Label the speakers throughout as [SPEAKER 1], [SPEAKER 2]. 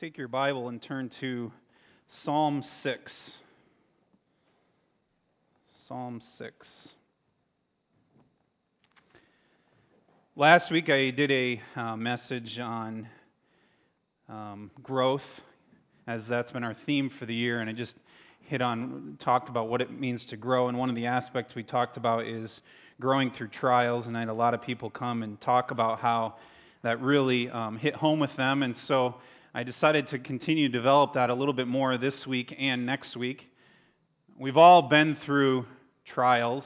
[SPEAKER 1] Take your Bible and turn to Psalm 6. Psalm 6. Last week I did a uh, message on um, growth, as that's been our theme for the year, and I just hit on, talked about what it means to grow. And one of the aspects we talked about is growing through trials, and I had a lot of people come and talk about how that really um, hit home with them. And so I decided to continue to develop that a little bit more this week and next week. We've all been through trials,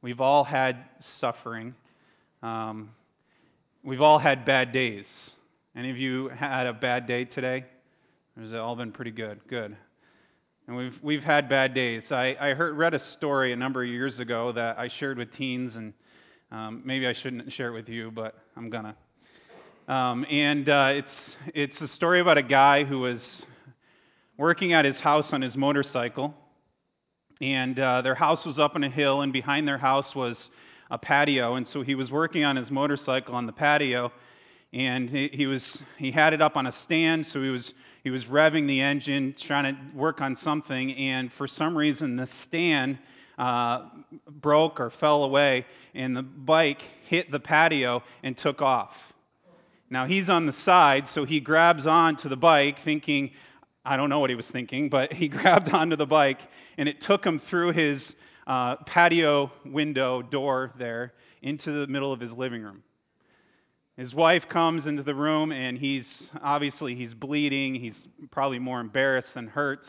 [SPEAKER 1] we've all had suffering, um, we've all had bad days. Any of you had a bad day today? Or has it all been pretty good? Good. And we've, we've had bad days. I, I heard, read a story a number of years ago that I shared with teens, and um, maybe I shouldn't share it with you, but I'm going to. Um, and uh, it's, it's a story about a guy who was working at his house on his motorcycle. And uh, their house was up on a hill, and behind their house was a patio. And so he was working on his motorcycle on the patio, and he, he was he had it up on a stand. So he was he was revving the engine, trying to work on something. And for some reason, the stand uh, broke or fell away, and the bike hit the patio and took off. Now he's on the side, so he grabs onto the bike, thinking, I don't know what he was thinking, but he grabbed onto the bike, and it took him through his uh, patio window door there into the middle of his living room. His wife comes into the room, and he's obviously he's bleeding. He's probably more embarrassed than hurt,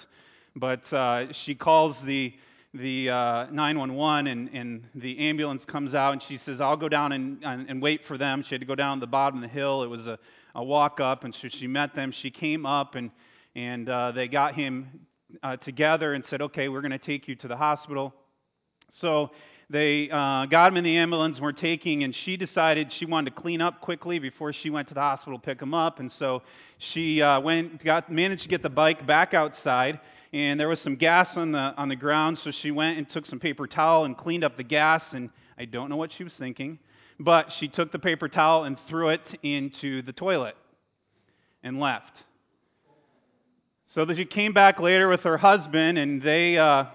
[SPEAKER 1] but uh, she calls the the uh, 911 and, and the ambulance comes out and she says i'll go down and, and, and, wait for them. She had to go down the bottom of the hill. It was a, a walk up and so she met them. She came up and, and uh, they got him uh, together and said okay we're going to take you to the hospital. So they uh, got him in the ambulance and were taking and she decided she wanted to clean up quickly before she went to the hospital to pick him up. And so she uh, went got managed to get the bike back outside and there was some gas on the on the ground so she went and took some paper towel and cleaned up the gas and i don't know what she was thinking but she took the paper towel and threw it into the toilet and left. So that she came back later with her husband and they uh,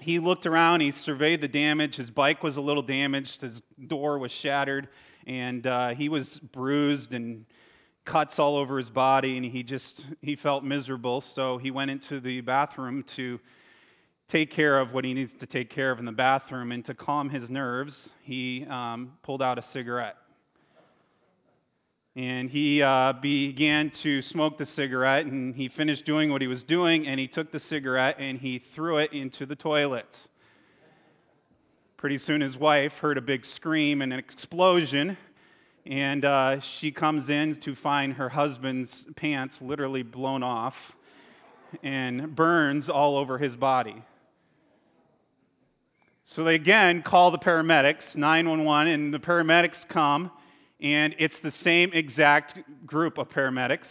[SPEAKER 1] he looked around he surveyed the damage. His bike was a little damaged his door was shattered and uh, he was bruised and cuts all over his body and he just he felt miserable so he went into the bathroom to take care of what he needs to take care of in the bathroom and to calm his nerves he um, pulled out a cigarette. And he uh, began to smoke the cigarette and he finished doing what he was doing and he took the cigarette and he threw it into the toilet. Pretty soon his wife heard a big scream and an explosion and uh, she comes in to find her husband's pants literally blown off and burns all over his body. So they again call the paramedics, 911, and the paramedics come, and it's the same exact group of paramedics.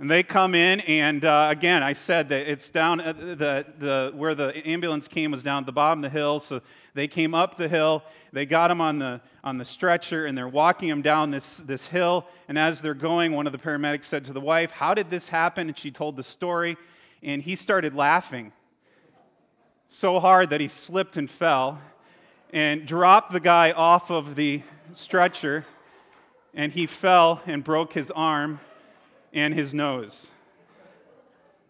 [SPEAKER 1] And they come in, and uh, again, I said that it's down the, the, where the ambulance came was down at the bottom of the hill. So they came up the hill, they got him on the, on the stretcher, and they're walking him down this, this hill. And as they're going, one of the paramedics said to the wife, How did this happen? And she told the story, and he started laughing so hard that he slipped and fell and dropped the guy off of the stretcher, and he fell and broke his arm and his nose.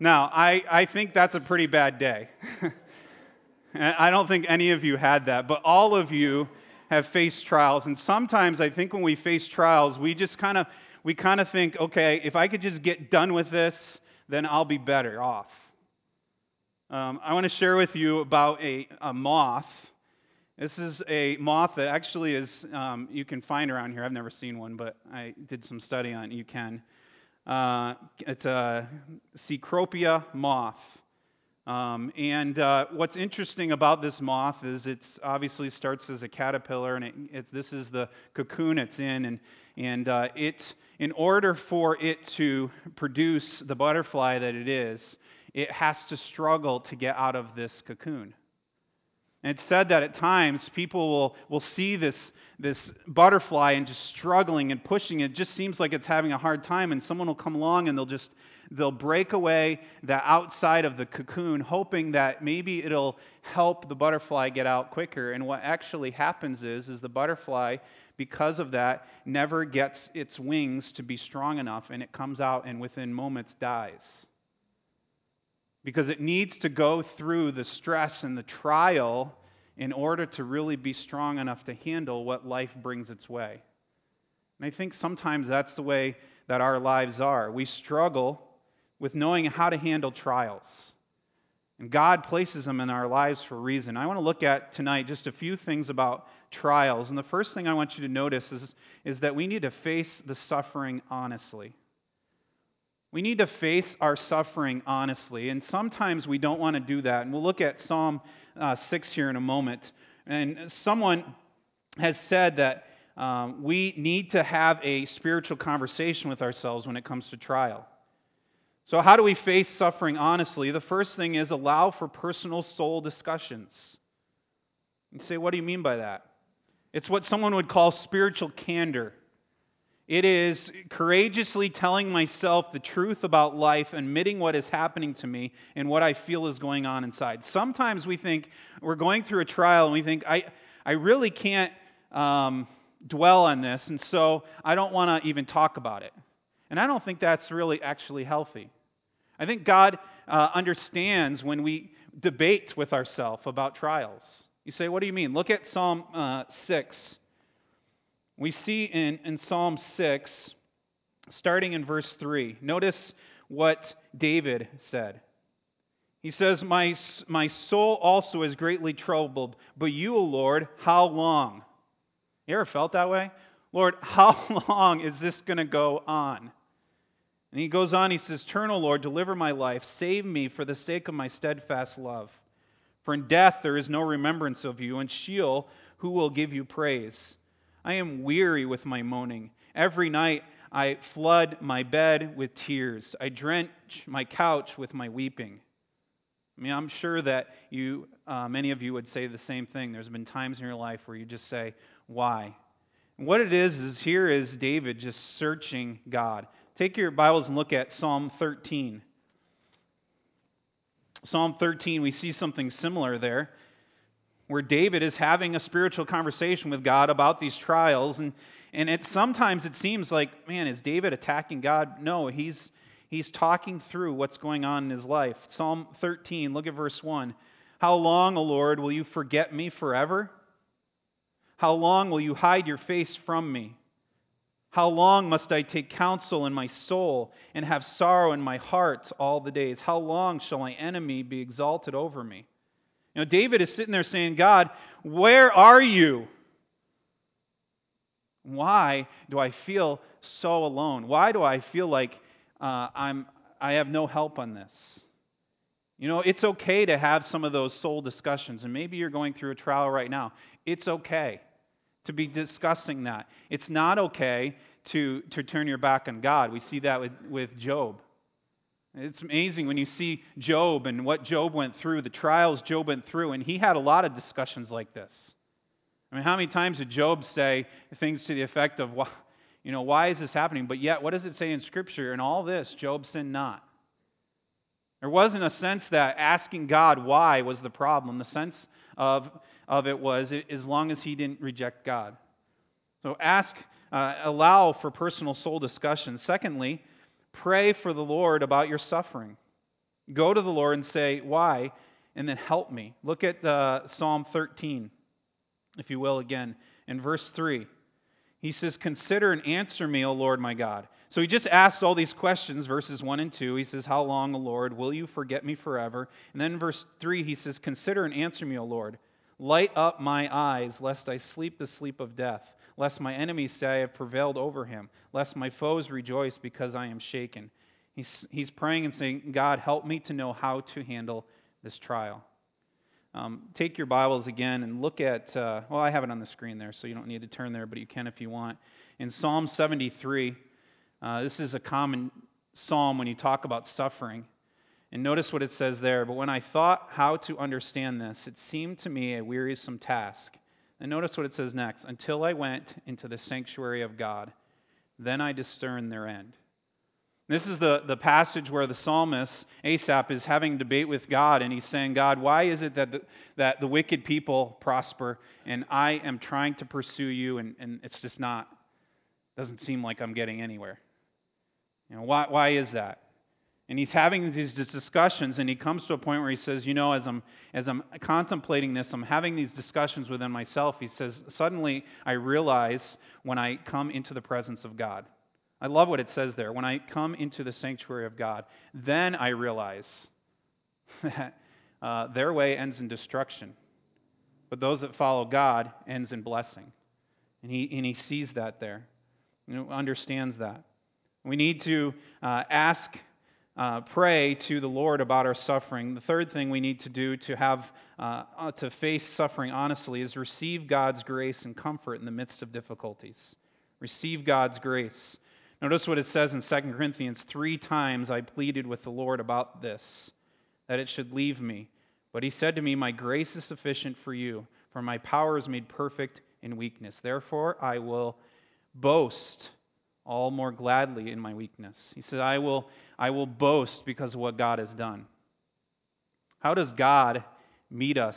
[SPEAKER 1] Now, I, I think that's a pretty bad day. I don't think any of you had that, but all of you have faced trials. And sometimes I think when we face trials, we just kind of we kind of think, okay, if I could just get done with this, then I'll be better off. Um, I want to share with you about a, a moth. This is a moth that actually is, um, you can find around here. I've never seen one, but I did some study on it. You can. Uh, it's a Cecropia moth. Um, and uh, what's interesting about this moth is it obviously starts as a caterpillar, and it, it, this is the cocoon it's in. And, and uh, it, in order for it to produce the butterfly that it is, it has to struggle to get out of this cocoon. And it's said that at times people will, will see this, this butterfly and just struggling and pushing. It just seems like it's having a hard time, and someone will come along and they'll just they'll break away the outside of the cocoon, hoping that maybe it'll help the butterfly get out quicker. And what actually happens is, is the butterfly, because of that, never gets its wings to be strong enough, and it comes out and within moments dies. Because it needs to go through the stress and the trial in order to really be strong enough to handle what life brings its way. And I think sometimes that's the way that our lives are. We struggle with knowing how to handle trials. And God places them in our lives for a reason. I want to look at tonight just a few things about trials. And the first thing I want you to notice is, is that we need to face the suffering honestly. We need to face our suffering honestly. And sometimes we don't want to do that. And we'll look at Psalm uh, 6 here in a moment. And someone has said that um, we need to have a spiritual conversation with ourselves when it comes to trial. So, how do we face suffering honestly? The first thing is allow for personal soul discussions. You say, what do you mean by that? It's what someone would call spiritual candor. It is courageously telling myself the truth about life, admitting what is happening to me and what I feel is going on inside. Sometimes we think we're going through a trial and we think, I, I really can't um, dwell on this, and so I don't want to even talk about it. And I don't think that's really actually healthy. I think God uh, understands when we debate with ourselves about trials. You say, what do you mean? Look at Psalm uh, 6. We see in, in Psalm 6, starting in verse 3, notice what David said. He says, My, my soul also is greatly troubled, but you, O Lord, how long? You ever felt that way? Lord, how long is this going to go on? And he goes on, he says, Turn, O Lord, deliver my life, save me for the sake of my steadfast love. For in death there is no remembrance of you, and Sheol, who will give you praise? I am weary with my moaning. Every night I flood my bed with tears. I drench my couch with my weeping. I mean, I'm sure that you, uh, many of you would say the same thing. There's been times in your life where you just say, Why? And what it is, is here is David just searching God. Take your Bibles and look at Psalm 13. Psalm 13, we see something similar there, where David is having a spiritual conversation with God about these trials. And, and it, sometimes it seems like, man, is David attacking God? No, he's, he's talking through what's going on in his life. Psalm 13, look at verse 1. How long, O Lord, will you forget me forever? How long will you hide your face from me? How long must I take counsel in my soul and have sorrow in my heart all the days? How long shall my enemy be exalted over me? You know, David is sitting there saying, God, where are you? Why do I feel so alone? Why do I feel like uh, I'm, I have no help on this? You know, it's okay to have some of those soul discussions, and maybe you're going through a trial right now. It's okay to be discussing that. It's not okay to, to turn your back on God. We see that with, with Job. It's amazing when you see Job and what Job went through, the trials Job went through, and he had a lot of discussions like this. I mean, how many times did Job say things to the effect of, you know, why is this happening? But yet, what does it say in Scripture? In all this, Job sinned not. There wasn't a sense that asking God why was the problem. The sense of, of it was as long as he didn't reject God. So ask uh, allow for personal soul discussion. Secondly, pray for the Lord about your suffering. Go to the Lord and say, Why? And then help me. Look at uh, Psalm 13, if you will, again. In verse 3, he says, Consider and answer me, O Lord my God. So he just asked all these questions, verses 1 and 2. He says, How long, O Lord? Will you forget me forever? And then in verse 3, he says, Consider and answer me, O Lord. Light up my eyes, lest I sleep the sleep of death lest my enemies say I have prevailed over him, lest my foes rejoice because I am shaken. He's, he's praying and saying, God, help me to know how to handle this trial. Um, take your Bibles again and look at, uh, well, I have it on the screen there, so you don't need to turn there, but you can if you want. In Psalm 73, uh, this is a common psalm when you talk about suffering. And notice what it says there. But when I thought how to understand this, it seemed to me a wearisome task. And notice what it says next until I went into the sanctuary of God, then I discerned their end. This is the, the passage where the psalmist, Asaph, is having debate with God, and he's saying, God, why is it that the, that the wicked people prosper, and I am trying to pursue you, and, and it's just not, doesn't seem like I'm getting anywhere? You know, why, why is that? And he's having these discussions, and he comes to a point where he says, You know, as I'm, as I'm contemplating this, I'm having these discussions within myself. He says, Suddenly I realize when I come into the presence of God. I love what it says there. When I come into the sanctuary of God, then I realize that uh, their way ends in destruction, but those that follow God ends in blessing. And he, and he sees that there, understands that. We need to uh, ask, uh, pray to the Lord about our suffering. The third thing we need to do to have uh, uh, to face suffering honestly is receive God's grace and comfort in the midst of difficulties. Receive God's grace. Notice what it says in 2 Corinthians three times I pleaded with the Lord about this, that it should leave me. But he said to me, My grace is sufficient for you, for my power is made perfect in weakness. Therefore, I will boast all more gladly in my weakness. He said, I will, I will boast because of what God has done. How does God meet us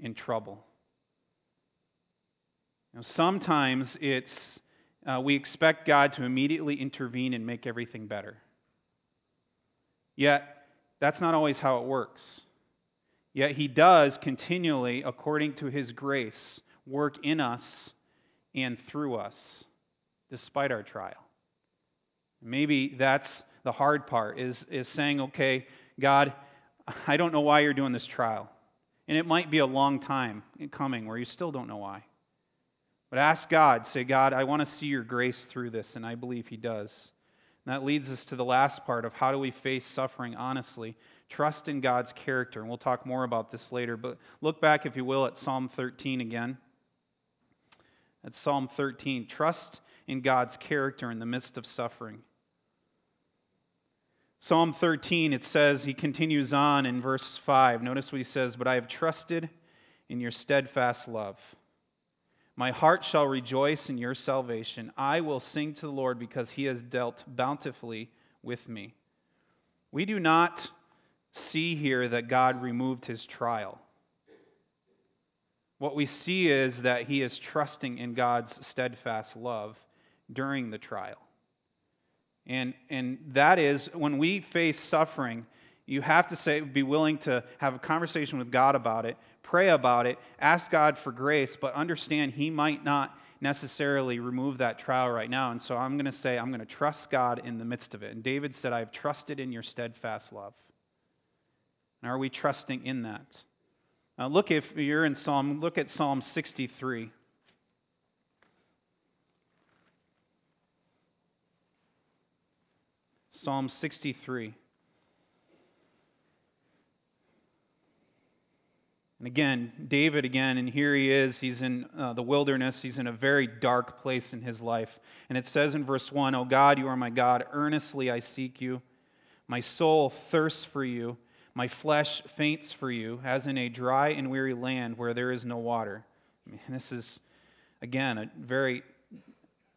[SPEAKER 1] in trouble? Sometimes it's uh, we expect God to immediately intervene and make everything better. Yet, that's not always how it works. Yet, He does continually, according to His grace, work in us and through us, despite our trial. Maybe that's the hard part, is, is saying, okay, God, I don't know why you're doing this trial. And it might be a long time coming where you still don't know why. But ask God, say, God, I want to see your grace through this, and I believe He does. And that leads us to the last part of how do we face suffering honestly. Trust in God's character. And we'll talk more about this later. But look back, if you will, at Psalm 13 again. At Psalm 13. Trust in God's character in the midst of suffering. Psalm 13, it says, he continues on in verse 5. Notice what he says, But I have trusted in your steadfast love. My heart shall rejoice in your salvation. I will sing to the Lord because he has dealt bountifully with me. We do not see here that God removed his trial. What we see is that he is trusting in God's steadfast love during the trial. And, and that is when we face suffering, you have to say, be willing to have a conversation with God about it Pray about it. Ask God for grace, but understand He might not necessarily remove that trial right now. And so I'm going to say, I'm going to trust God in the midst of it. And David said, I've trusted in your steadfast love. And are we trusting in that? Now, look if you're in Psalm, look at Psalm 63. Psalm 63. And again, David, again, and here he is. He's in uh, the wilderness. He's in a very dark place in his life. And it says in verse 1 O God, you are my God. Earnestly I seek you. My soul thirsts for you. My flesh faints for you, as in a dry and weary land where there is no water. I mean, this is, again, a very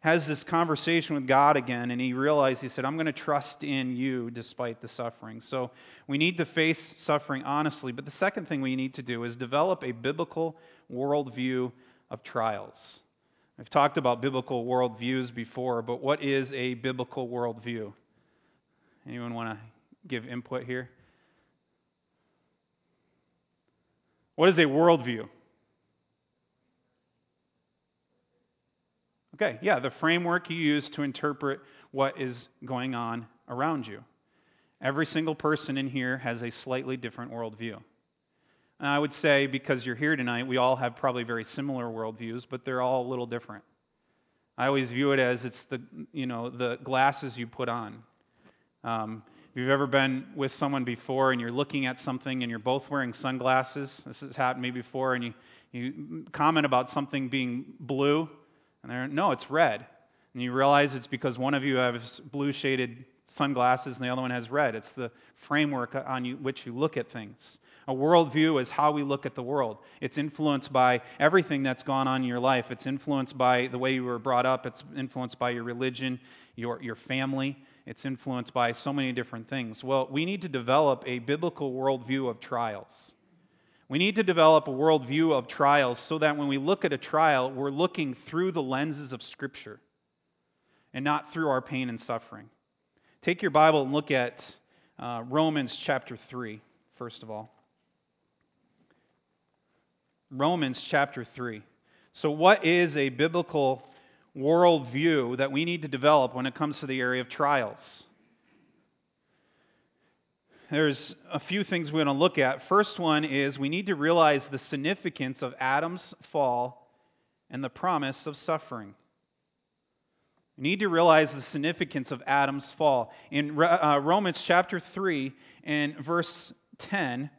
[SPEAKER 1] has this conversation with God again, and he realized, he said, I'm going to trust in you despite the suffering. So we need to face suffering honestly. But the second thing we need to do is develop a biblical worldview of trials. I've talked about biblical worldviews before, but what is a biblical worldview? Anyone want to give input here? What is a worldview? Okay, yeah, the framework you use to interpret what is going on around you. Every single person in here has a slightly different worldview. And I would say, because you're here tonight, we all have probably very similar worldviews, but they're all a little different. I always view it as it's the, you know, the glasses you put on. Um, if you've ever been with someone before and you're looking at something and you're both wearing sunglasses, this has happened to me before, and you, you comment about something being blue, and they're, no, it's red. And you realize it's because one of you has blue shaded sunglasses and the other one has red. It's the framework on you, which you look at things. A worldview is how we look at the world. It's influenced by everything that's gone on in your life. It's influenced by the way you were brought up. It's influenced by your religion, your, your family. It's influenced by so many different things. Well, we need to develop a biblical worldview of trials. We need to develop a worldview of trials so that when we look at a trial, we're looking through the lenses of Scripture and not through our pain and suffering. Take your Bible and look at uh, Romans chapter 3, first of all. Romans chapter 3. So, what is a biblical worldview that we need to develop when it comes to the area of trials? There's a few things we're going to look at. First one is we need to realize the significance of Adam's fall and the promise of suffering. We need to realize the significance of Adam's fall. In uh, Romans chapter 3 and verse 10,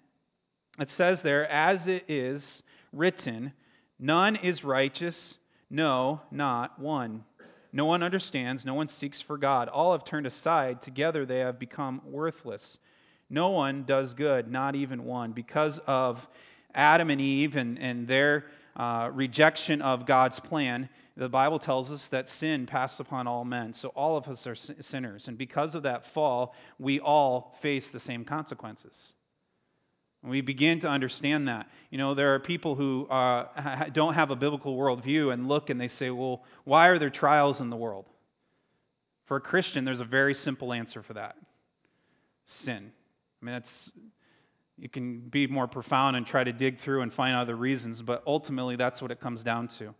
[SPEAKER 1] it says there, As it is written, none is righteous, no, not one. No one understands, no one seeks for God. All have turned aside, together they have become worthless. No one does good, not even one. Because of Adam and Eve and, and their uh, rejection of God's plan, the Bible tells us that sin passed upon all men. So all of us are sinners. And because of that fall, we all face the same consequences. We begin to understand that. You know, there are people who uh, don't have a biblical worldview and look and they say, well, why are there trials in the world? For a Christian, there's a very simple answer for that sin. I mean, that's, you can be more profound and try to dig through and find other reasons, but ultimately, that's what it comes down to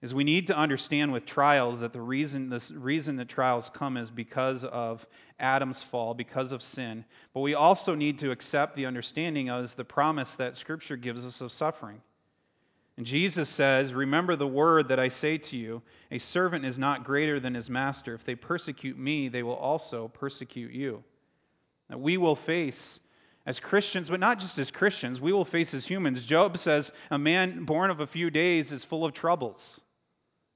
[SPEAKER 1] is we need to understand with trials that the reason the reason that trials come is because of Adam's fall, because of sin. But we also need to accept the understanding of the promise that Scripture gives us of suffering. And Jesus says, Remember the word that I say to you a servant is not greater than his master. If they persecute me, they will also persecute you. That we will face as Christians, but not just as Christians, we will face as humans. Job says, A man born of a few days is full of troubles.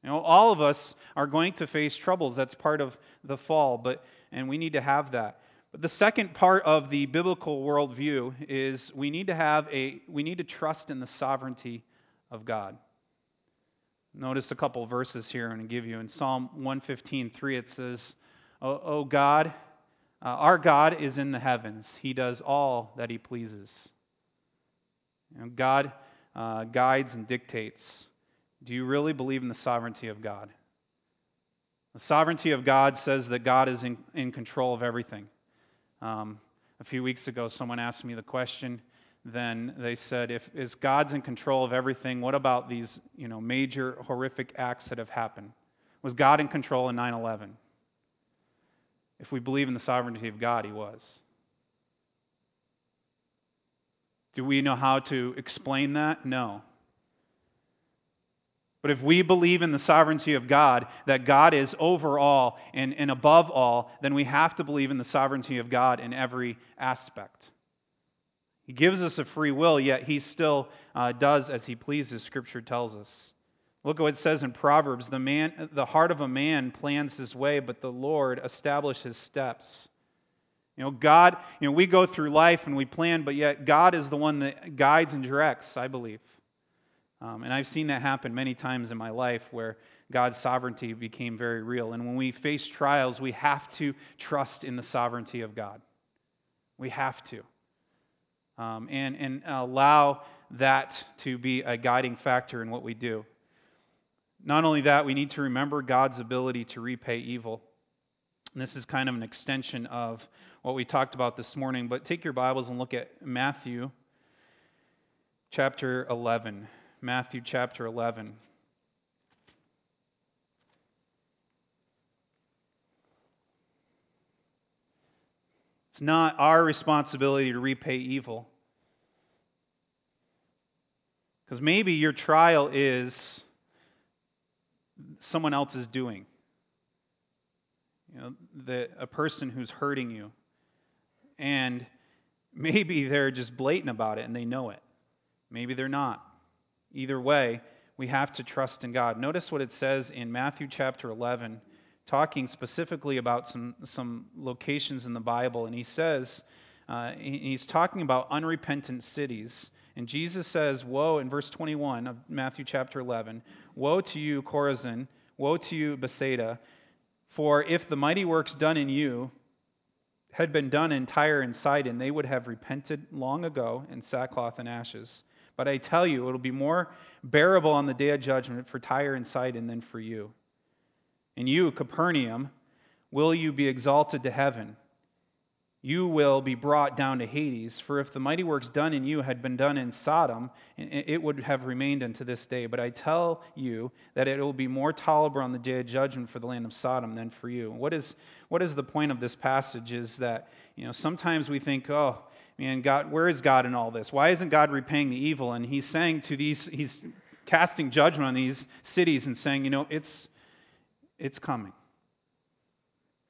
[SPEAKER 1] You know, all of us are going to face troubles. That's part of the fall, but and we need to have that. But the second part of the biblical worldview is we need to have a we need to trust in the sovereignty of God. Notice a couple verses here to give you. In Psalm 115:3 it says, "O, o God, uh, our God is in the heavens. He does all that He pleases." You know, God uh, guides and dictates. Do you really believe in the sovereignty of God? The sovereignty of God says that God is in, in control of everything. Um, a few weeks ago, someone asked me the question. Then they said, if is God's in control of everything, what about these you know, major horrific acts that have happened? Was God in control in 9 11? If we believe in the sovereignty of God, He was. Do we know how to explain that? No. But if we believe in the sovereignty of God, that God is over all and, and above all, then we have to believe in the sovereignty of God in every aspect. He gives us a free will, yet he still uh, does as he pleases, Scripture tells us. Look at what it says in Proverbs the, man, the heart of a man plans his way, but the Lord establishes steps. You know, God, you know, we go through life and we plan, but yet God is the one that guides and directs, I believe. Um, and I've seen that happen many times in my life where God's sovereignty became very real. And when we face trials, we have to trust in the sovereignty of God. We have to. Um, and, and allow that to be a guiding factor in what we do. Not only that, we need to remember God's ability to repay evil. And this is kind of an extension of what we talked about this morning. But take your Bibles and look at Matthew chapter 11. Matthew chapter 11. It's not our responsibility to repay evil. Because maybe your trial is someone else is doing. You know, the, a person who's hurting you. And maybe they're just blatant about it and they know it. Maybe they're not. Either way, we have to trust in God. Notice what it says in Matthew chapter 11, talking specifically about some, some locations in the Bible. And he says, uh, he's talking about unrepentant cities. And Jesus says, Woe, in verse 21 of Matthew chapter 11, Woe to you, Chorazin! Woe to you, Bethsaida! For if the mighty works done in you had been done in Tyre and Sidon, they would have repented long ago in sackcloth and ashes. But I tell you, it will be more bearable on the day of judgment for Tyre and Sidon than for you. And you, Capernaum, will you be exalted to heaven? You will be brought down to Hades. For if the mighty works done in you had been done in Sodom, it would have remained unto this day. But I tell you that it will be more tolerable on the day of judgment for the land of Sodom than for you. What is, what is the point of this passage? Is that you know sometimes we think, oh man, God, where is God in all this? Why isn't God repaying the evil? And He's saying to these, He's casting judgment on these cities and saying, you know, it's it's coming.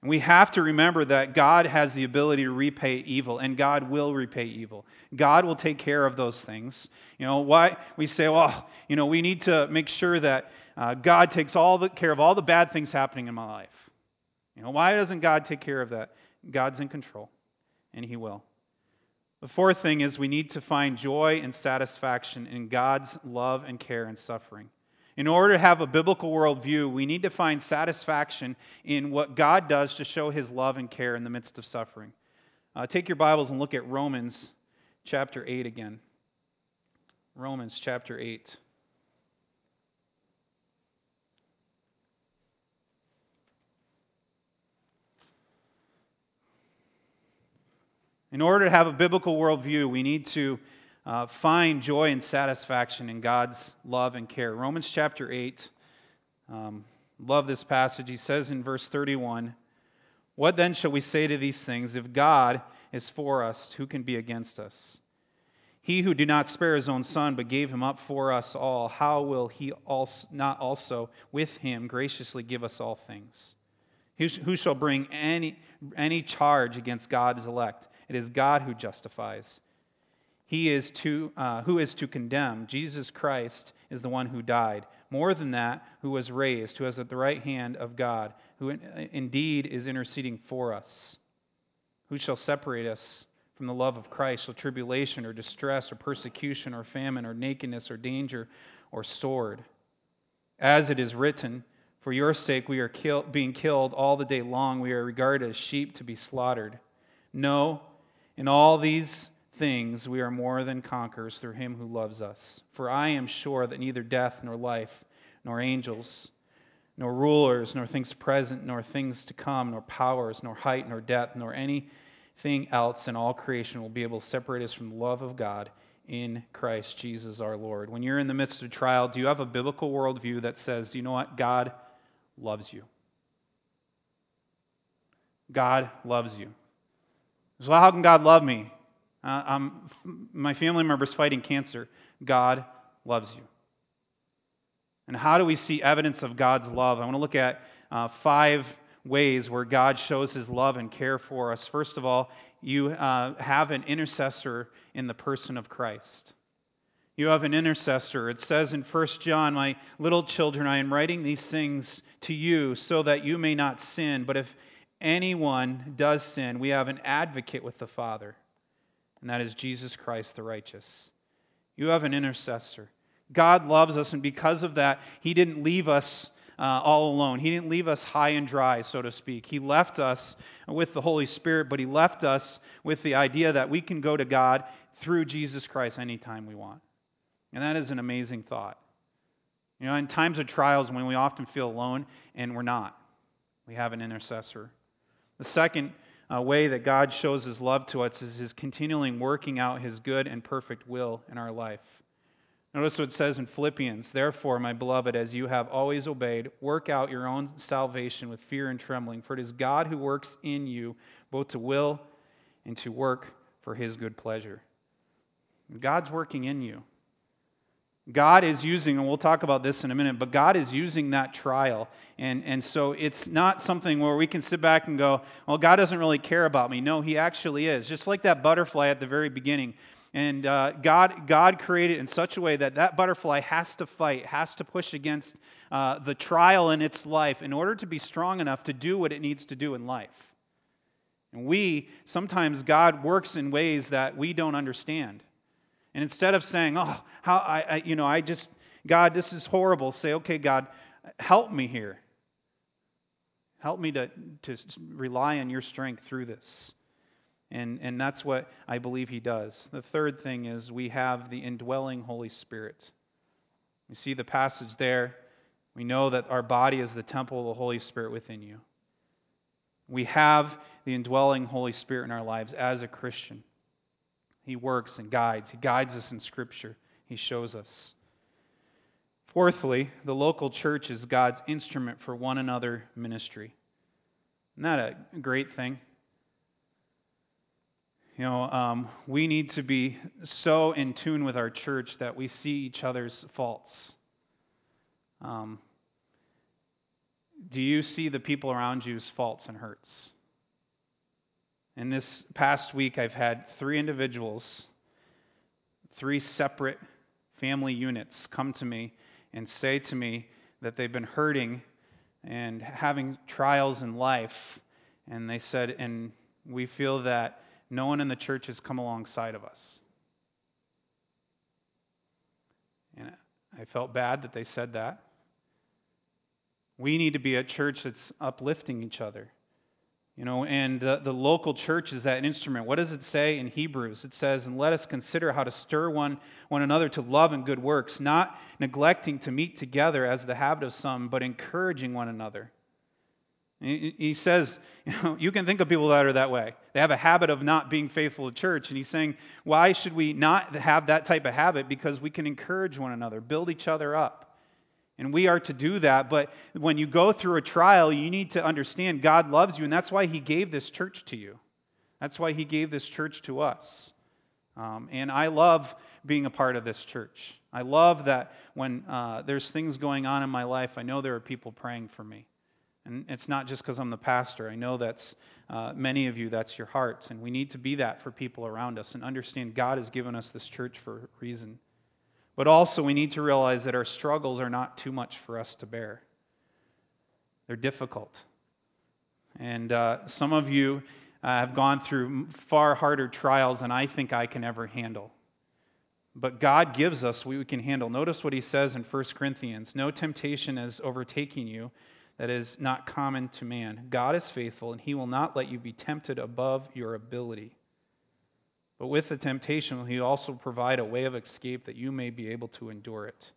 [SPEAKER 1] We have to remember that God has the ability to repay evil, and God will repay evil. God will take care of those things. You know, why we say, well, you know, we need to make sure that uh, God takes all the care of all the bad things happening in my life. You know, why doesn't God take care of that? God's in control, and He will. The fourth thing is we need to find joy and satisfaction in God's love and care and suffering. In order to have a biblical worldview, we need to find satisfaction in what God does to show his love and care in the midst of suffering. Uh, take your Bibles and look at Romans chapter 8 again. Romans chapter 8. In order to have a biblical worldview, we need to uh, find joy and satisfaction in God's love and care. Romans chapter 8, um, love this passage. He says in verse 31 What then shall we say to these things? If God is for us, who can be against us? He who did not spare his own son, but gave him up for us all, how will he also, not also with him graciously give us all things? Who shall bring any, any charge against God's elect? It is God who justifies he is to, uh, who is to condemn. Jesus Christ is the one who died. More than that, who was raised, who is at the right hand of God, who in, indeed is interceding for us. Who shall separate us from the love of Christ? Shall tribulation or distress or persecution or famine or nakedness or danger or sword? As it is written, For your sake we are kill- being killed all the day long. We are regarded as sheep to be slaughtered. No, in all these things we are more than conquerors through him who loves us. For I am sure that neither death nor life, nor angels, nor rulers, nor things present, nor things to come, nor powers, nor height, nor depth, nor anything else in all creation will be able to separate us from the love of God in Christ Jesus our Lord. When you're in the midst of trial, do you have a biblical worldview that says, you know what? God loves you. God loves you. So, how can God love me? Uh, um, my family member's fighting cancer. God loves you. And how do we see evidence of God's love? I want to look at uh, five ways where God shows his love and care for us. First of all, you uh, have an intercessor in the person of Christ. You have an intercessor. It says in 1 John, My little children, I am writing these things to you so that you may not sin. But if anyone does sin, we have an advocate with the Father, and that is Jesus Christ the righteous. You have an intercessor. God loves us, and because of that, He didn't leave us uh, all alone. He didn't leave us high and dry, so to speak. He left us with the Holy Spirit, but He left us with the idea that we can go to God through Jesus Christ anytime we want. And that is an amazing thought. You know, in times of trials when we often feel alone, and we're not, we have an intercessor. The second uh, way that God shows his love to us is his continually working out his good and perfect will in our life. Notice what it says in Philippians Therefore, my beloved, as you have always obeyed, work out your own salvation with fear and trembling, for it is God who works in you both to will and to work for his good pleasure. God's working in you. God is using, and we'll talk about this in a minute, but God is using that trial. And, and so it's not something where we can sit back and go, well, God doesn't really care about me. No, He actually is. Just like that butterfly at the very beginning. And uh, God, God created in such a way that that butterfly has to fight, has to push against uh, the trial in its life in order to be strong enough to do what it needs to do in life. And we, sometimes God works in ways that we don't understand. And instead of saying, oh, how I, I, you know, I just, God, this is horrible, say, okay, God, help me here. Help me to, to rely on your strength through this. And, and that's what I believe he does. The third thing is we have the indwelling Holy Spirit. You see the passage there. We know that our body is the temple of the Holy Spirit within you. We have the indwelling Holy Spirit in our lives as a Christian. He works and guides. He guides us in Scripture. He shows us. Fourthly, the local church is God's instrument for one another ministry. Isn't that a great thing? You know, um, we need to be so in tune with our church that we see each other's faults. Um, do you see the people around you's faults and hurts? In this past week, I've had three individuals, three separate family units, come to me and say to me that they've been hurting and having trials in life. And they said, and we feel that no one in the church has come alongside of us. And I felt bad that they said that. We need to be a church that's uplifting each other. You know, and the, the local church is that instrument. What does it say in Hebrews? It says, And let us consider how to stir one, one another to love and good works, not neglecting to meet together as the habit of some, but encouraging one another. He says, you, know, you can think of people that are that way. They have a habit of not being faithful to church. And he's saying, why should we not have that type of habit? Because we can encourage one another, build each other up. And we are to do that. But when you go through a trial, you need to understand God loves you, and that's why He gave this church to you. That's why He gave this church to us. Um, and I love being a part of this church. I love that when uh, there's things going on in my life, I know there are people praying for me. And it's not just because I'm the pastor. I know that's uh, many of you, that's your hearts. And we need to be that for people around us and understand God has given us this church for a reason. But also, we need to realize that our struggles are not too much for us to bear, they're difficult. And uh, some of you uh, have gone through far harder trials than I think I can ever handle. But God gives us what we can handle. Notice what he says in 1 Corinthians No temptation is overtaking you that is not common to man. God is faithful, and he will not let you be tempted above your ability. But with the temptation, he also provide a way of escape that you may be able to endure it.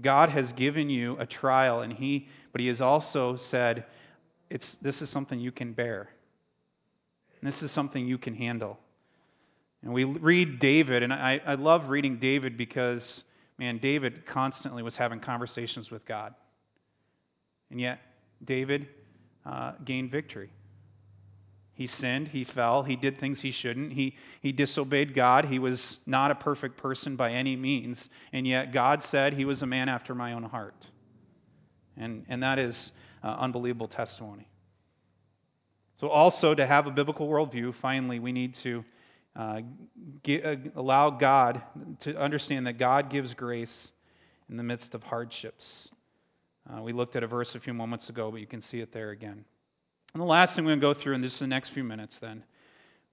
[SPEAKER 1] God has given you a trial, and he, but he has also said, it's, this is something you can bear. And this is something you can handle. And we read David, and I, I love reading David because, man, David constantly was having conversations with God. And yet, David uh, gained victory. He sinned, he fell, he did things he shouldn't, he, he disobeyed God. He was not a perfect person by any means, and yet God said he was a man after my own heart. And, and that is uh, unbelievable testimony. So, also to have a biblical worldview, finally, we need to uh, get, uh, allow God to understand that God gives grace in the midst of hardships. Uh, we looked at a verse a few moments ago, but you can see it there again. And the last thing we're going to go through, and this is the next few minutes then,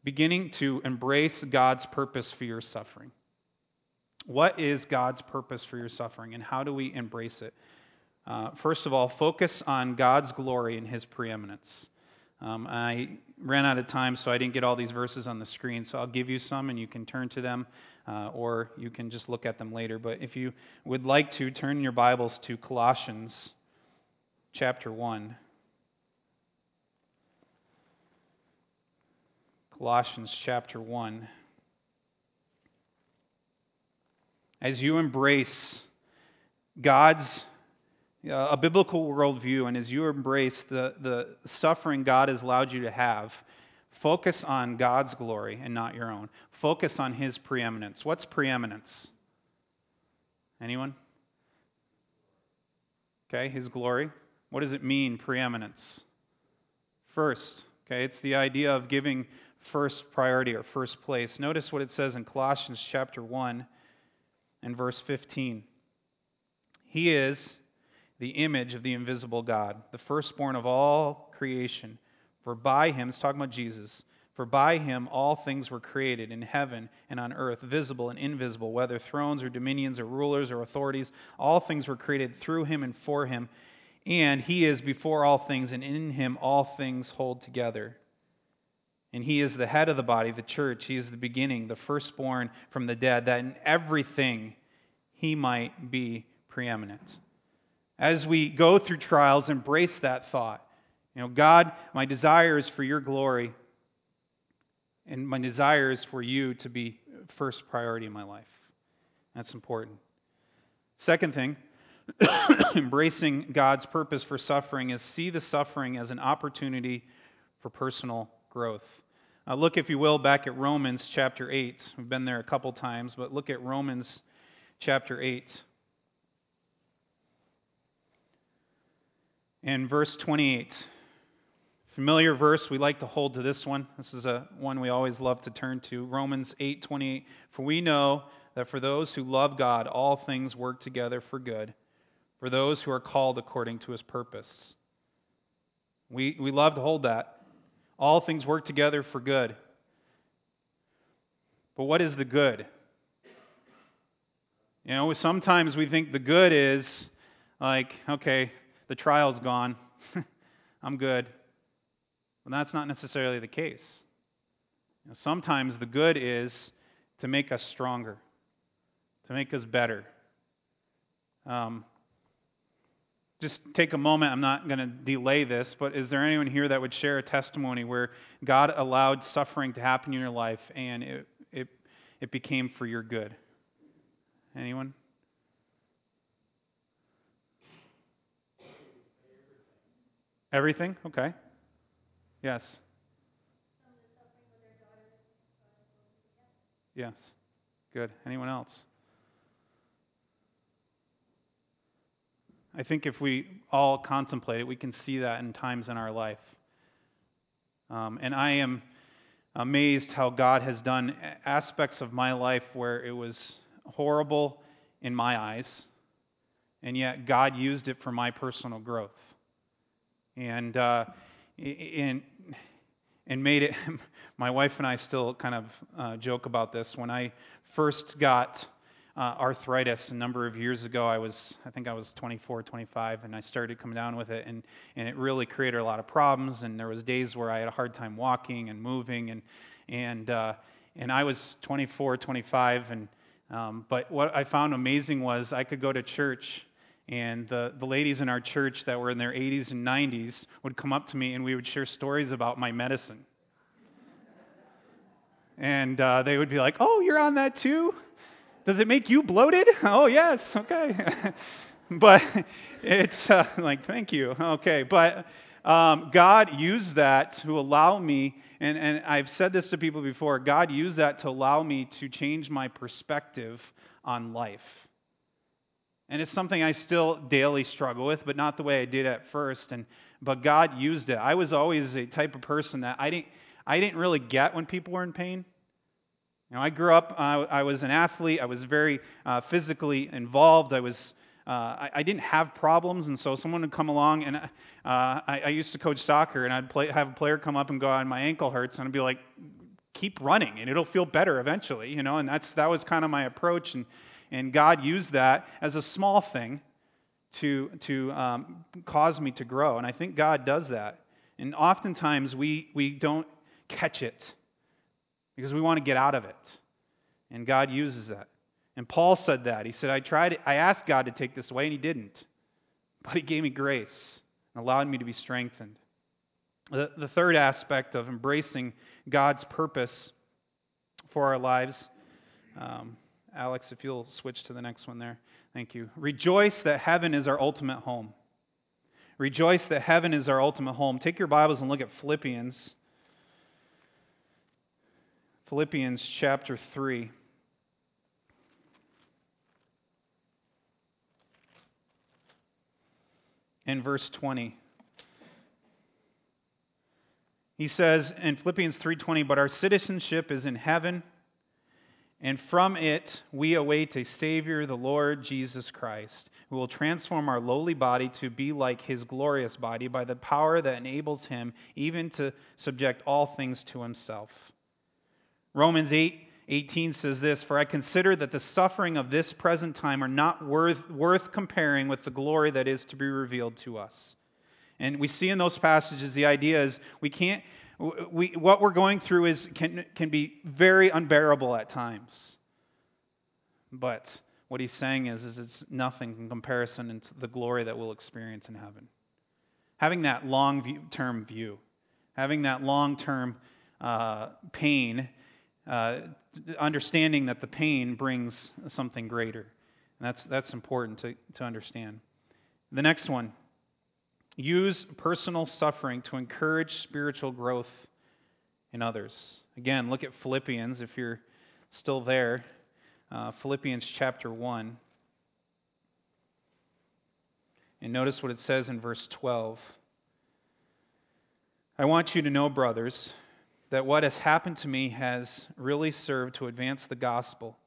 [SPEAKER 1] beginning to embrace God's purpose for your suffering. What is God's purpose for your suffering, and how do we embrace it? Uh, first of all, focus on God's glory and His preeminence. Um, I ran out of time, so I didn't get all these verses on the screen, so I'll give you some and you can turn to them, uh, or you can just look at them later. But if you would like to, turn your Bibles to Colossians chapter 1. Colossians chapter 1. As you embrace God's uh, a biblical worldview, and as you embrace the, the suffering God has allowed you to have, Focus on God's glory and not your own. Focus on His preeminence. What's preeminence? Anyone? Okay, His glory. What does it mean, preeminence? First, okay, it's the idea of giving first priority or first place. Notice what it says in Colossians chapter 1 and verse 15. He is the image of the invisible God, the firstborn of all creation. For by him, it's talking about Jesus, for by him all things were created in heaven and on earth, visible and invisible, whether thrones or dominions or rulers or authorities. All things were created through him and for him. And he is before all things, and in him all things hold together. And he is the head of the body, the church. He is the beginning, the firstborn from the dead, that in everything he might be preeminent. As we go through trials, embrace that thought. You know, God, my desire is for your glory, and my desire is for you to be first priority in my life. That's important. Second thing, embracing God's purpose for suffering is see the suffering as an opportunity for personal growth. Uh, look, if you will, back at Romans chapter 8. We've been there a couple times, but look at Romans chapter 8. And verse 28. Familiar verse, we like to hold to this one. This is a one we always love to turn to. Romans 8:28. For we know that for those who love God, all things work together for good, for those who are called according to his purpose. We, we love to hold that. All things work together for good. But what is the good? You know, sometimes we think the good is like, okay, the trial's gone. I'm good. But that's not necessarily the case. You know, sometimes the good is to make us stronger, to make us better. Um, just take a moment. I'm not going to delay this, but is there anyone here that would share a testimony where God allowed suffering to happen in your life and it, it, it became for your good? Anyone? Everything? Okay. Yes. Yes. Good. Anyone else? I think if we all contemplate it, we can see that in times in our life. Um, and I am amazed how God has done aspects of my life where it was horrible in my eyes, and yet God used it for my personal growth. And, uh, and, and made it, my wife and I still kind of uh, joke about this. When I first got uh, arthritis a number of years ago. I was, I think I was 24, 25, and I started coming down with it, and, and it really created a lot of problems. And there was days where I had a hard time walking and moving, and and uh, and I was 24, 25, and um, but what I found amazing was I could go to church. And the, the ladies in our church that were in their 80s and 90s would come up to me and we would share stories about my medicine. And uh, they would be like, Oh, you're on that too? Does it make you bloated? Oh, yes, okay. but it's uh, like, thank you. Okay, but um, God used that to allow me, and, and I've said this to people before God used that to allow me to change my perspective on life. And it's something I still daily struggle with, but not the way I did at first. And, but God used it. I was always a type of person that I didn't, I didn't really get when people were in pain. Know, I grew up, uh, I was an athlete, I was very uh, physically involved, I was. Uh, I, I, didn't have problems, and so someone would come along, and uh, I, I, used to coach soccer, and I'd play, have a player come up and go, "My ankle hurts," and I'd be like, "Keep running, and it'll feel better eventually," you know. And that's that was kind of my approach, and and God used that as a small thing to to um, cause me to grow, and I think God does that. And oftentimes we we don't catch it because we want to get out of it. And God uses that. And Paul said that. He said, I tried, I asked God to take this away, and He didn't. But He gave me grace and allowed me to be strengthened. The, the third aspect of embracing God's purpose for our lives, um, Alex, if you'll switch to the next one there. Thank you. Rejoice that heaven is our ultimate home. Rejoice that heaven is our ultimate home. Take your Bibles and look at Philippians Philippians chapter 3. In verse 20. He says in Philippians 3:20, "But our citizenship is in heaven, and from it we await a savior, the Lord Jesus Christ, who will transform our lowly body to be like his glorious body by the power that enables him even to subject all things to himself." Romans 8 18 says this For I consider that the suffering of this present time are not worth, worth comparing with the glory that is to be revealed to us. And we see in those passages the idea is we can't, we, what we're going through is, can, can be very unbearable at times. But what he's saying is, is it's nothing in comparison to the glory that we'll experience in heaven. Having that long term view, having that long term uh, pain, uh, understanding that the pain brings something greater. And that's, that's important to, to understand. The next one Use personal suffering to encourage spiritual growth in others. Again, look at Philippians if you're still there. Uh, Philippians chapter 1. And notice what it says in verse 12. I want you to know, brothers, that what has happened to me has really served to advance the gospel,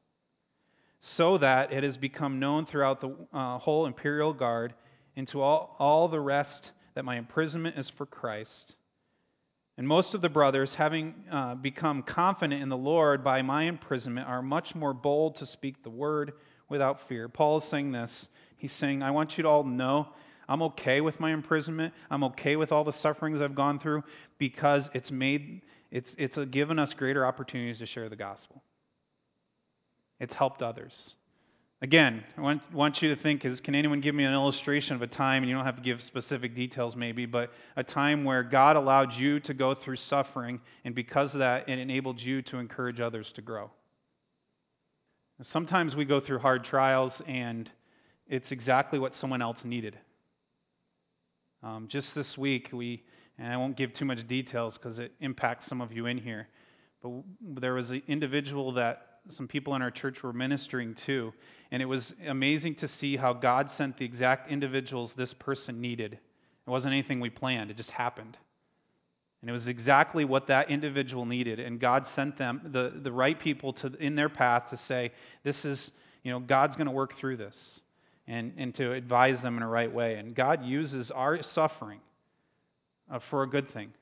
[SPEAKER 1] so that it has become known throughout the uh, whole imperial guard and to all, all the rest that my imprisonment is for Christ. And most of the brothers, having uh, become confident in the Lord by my imprisonment, are much more bold to speak the word without fear. Paul is saying this. He's saying, I want you to all know I'm okay with my imprisonment. I'm okay with all the sufferings I've gone through because it's made it's it's given us greater opportunities to share the gospel. It's helped others. Again, I want, want you to think is can anyone give me an illustration of a time, and you don't have to give specific details maybe, but a time where God allowed you to go through suffering, and because of that, it enabled you to encourage others to grow? Sometimes we go through hard trials, and it's exactly what someone else needed. Um, just this week, we, and I won't give too much details because it impacts some of you in here, but there was an individual that some people in our church were ministering to. And it was amazing to see how God sent the exact individuals this person needed. It wasn't anything we planned, it just happened. And it was exactly what that individual needed. And God sent them, the, the right people, to, in their path to say, This is, you know, God's going to work through this. And, and to advise them in a right way. And God uses our suffering uh, for a good thing.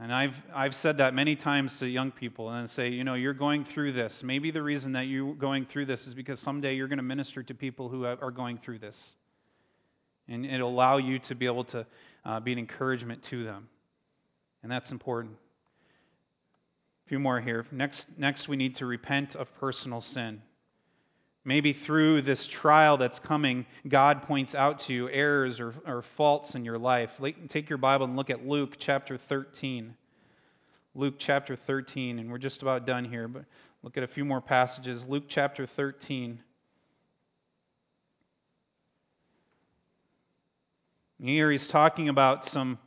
[SPEAKER 1] And I've, I've said that many times to young people and say, you know, you're going through this. Maybe the reason that you're going through this is because someday you're going to minister to people who are going through this. And it'll allow you to be able to uh, be an encouragement to them. And that's important. A few more here. Next, next, we need to repent of personal sin. Maybe through this trial that's coming, God points out to you errors or, or faults in your life. Take your Bible and look at Luke chapter 13. Luke chapter 13, and we're just about done here, but look at a few more passages. Luke chapter 13. Here he's talking about some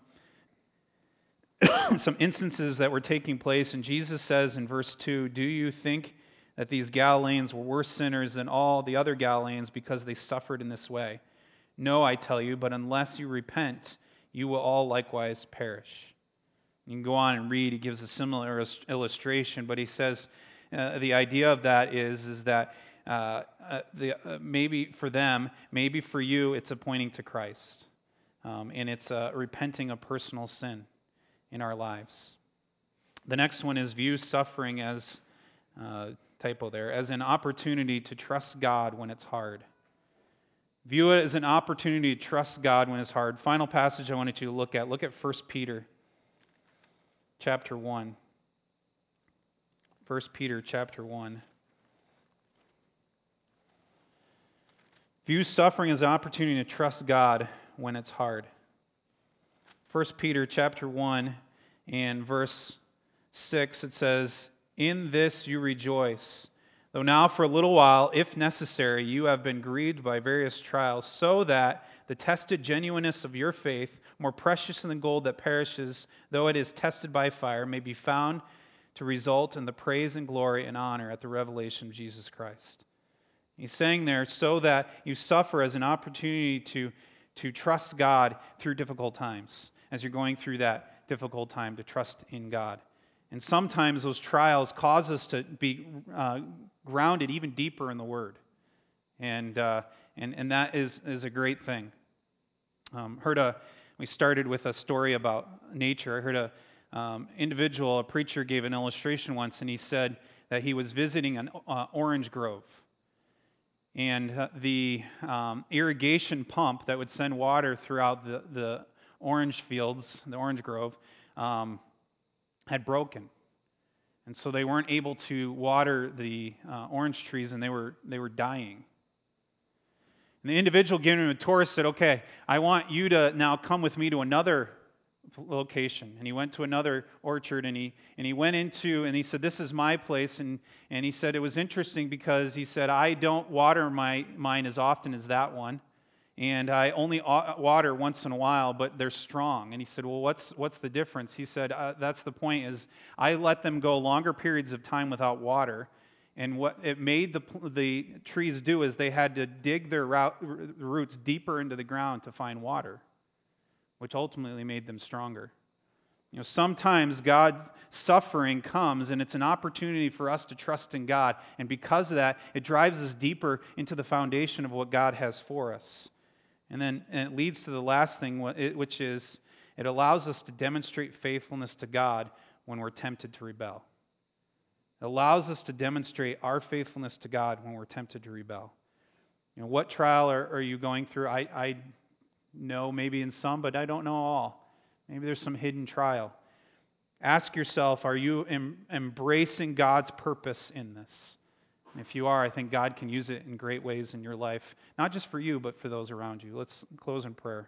[SPEAKER 1] some instances that were taking place, and Jesus says in verse 2 Do you think that these Galileans were worse sinners than all the other Galileans because they suffered in this way. No, I tell you, but unless you repent, you will all likewise perish. You can go on and read. He gives a similar illustration, but he says uh, the idea of that is, is that uh, uh, the, uh, maybe for them, maybe for you, it's a pointing to Christ. Um, and it's repenting of personal sin in our lives. The next one is view suffering as uh, typo there, as an opportunity to trust God when it's hard. View it as an opportunity to trust God when it's hard. Final passage I wanted you to look at. Look at 1 Peter chapter 1. 1 Peter chapter 1. View suffering as an opportunity to trust God when it's hard. 1 Peter chapter 1 and verse 6 it says, in this you rejoice, though now for a little while, if necessary, you have been grieved by various trials, so that the tested genuineness of your faith, more precious than gold that perishes, though it is tested by fire, may be found to result in the praise and glory and honor at the revelation of Jesus Christ. He's saying there so that you suffer as an opportunity to, to trust God through difficult times, as you're going through that difficult time to trust in God. And sometimes those trials cause us to be uh, grounded even deeper in the Word. And, uh, and, and that is, is a great thing. Um, heard a, we started with a story about nature. I heard a um, individual, a preacher, gave an illustration once, and he said that he was visiting an uh, orange grove. And uh, the um, irrigation pump that would send water throughout the, the orange fields, the orange grove, um, had broken. And so they weren't able to water the uh, orange trees, and they were, they were dying. And the individual giving him a tour said, Okay, I want you to now come with me to another location. And he went to another orchard and he, and he went into, and he said, This is my place. And, and he said, It was interesting because he said, I don't water my, mine as often as that one. And I only water once in a while, but they're strong. And he said, Well, what's, what's the difference? He said, uh, That's the point, is I let them go longer periods of time without water and what it made the, the trees do is they had to dig their root, roots deeper into the ground to find water, which ultimately made them stronger. You know, sometimes God's suffering comes and it's an opportunity for us to trust in God. And because of that, it drives us deeper into the foundation of what God has for us. And then and it leads to the last thing, which is it allows us to demonstrate faithfulness to God when we're tempted to rebel. It allows us to demonstrate our faithfulness to God when we're tempted to rebel. You know, what trial are, are you going through? I, I know maybe in some, but I don't know all. Maybe there's some hidden trial. Ask yourself are you em- embracing God's purpose in this? And if you are, I think God can use it in great ways in your life, not just for you, but for those around you. Let's close in prayer.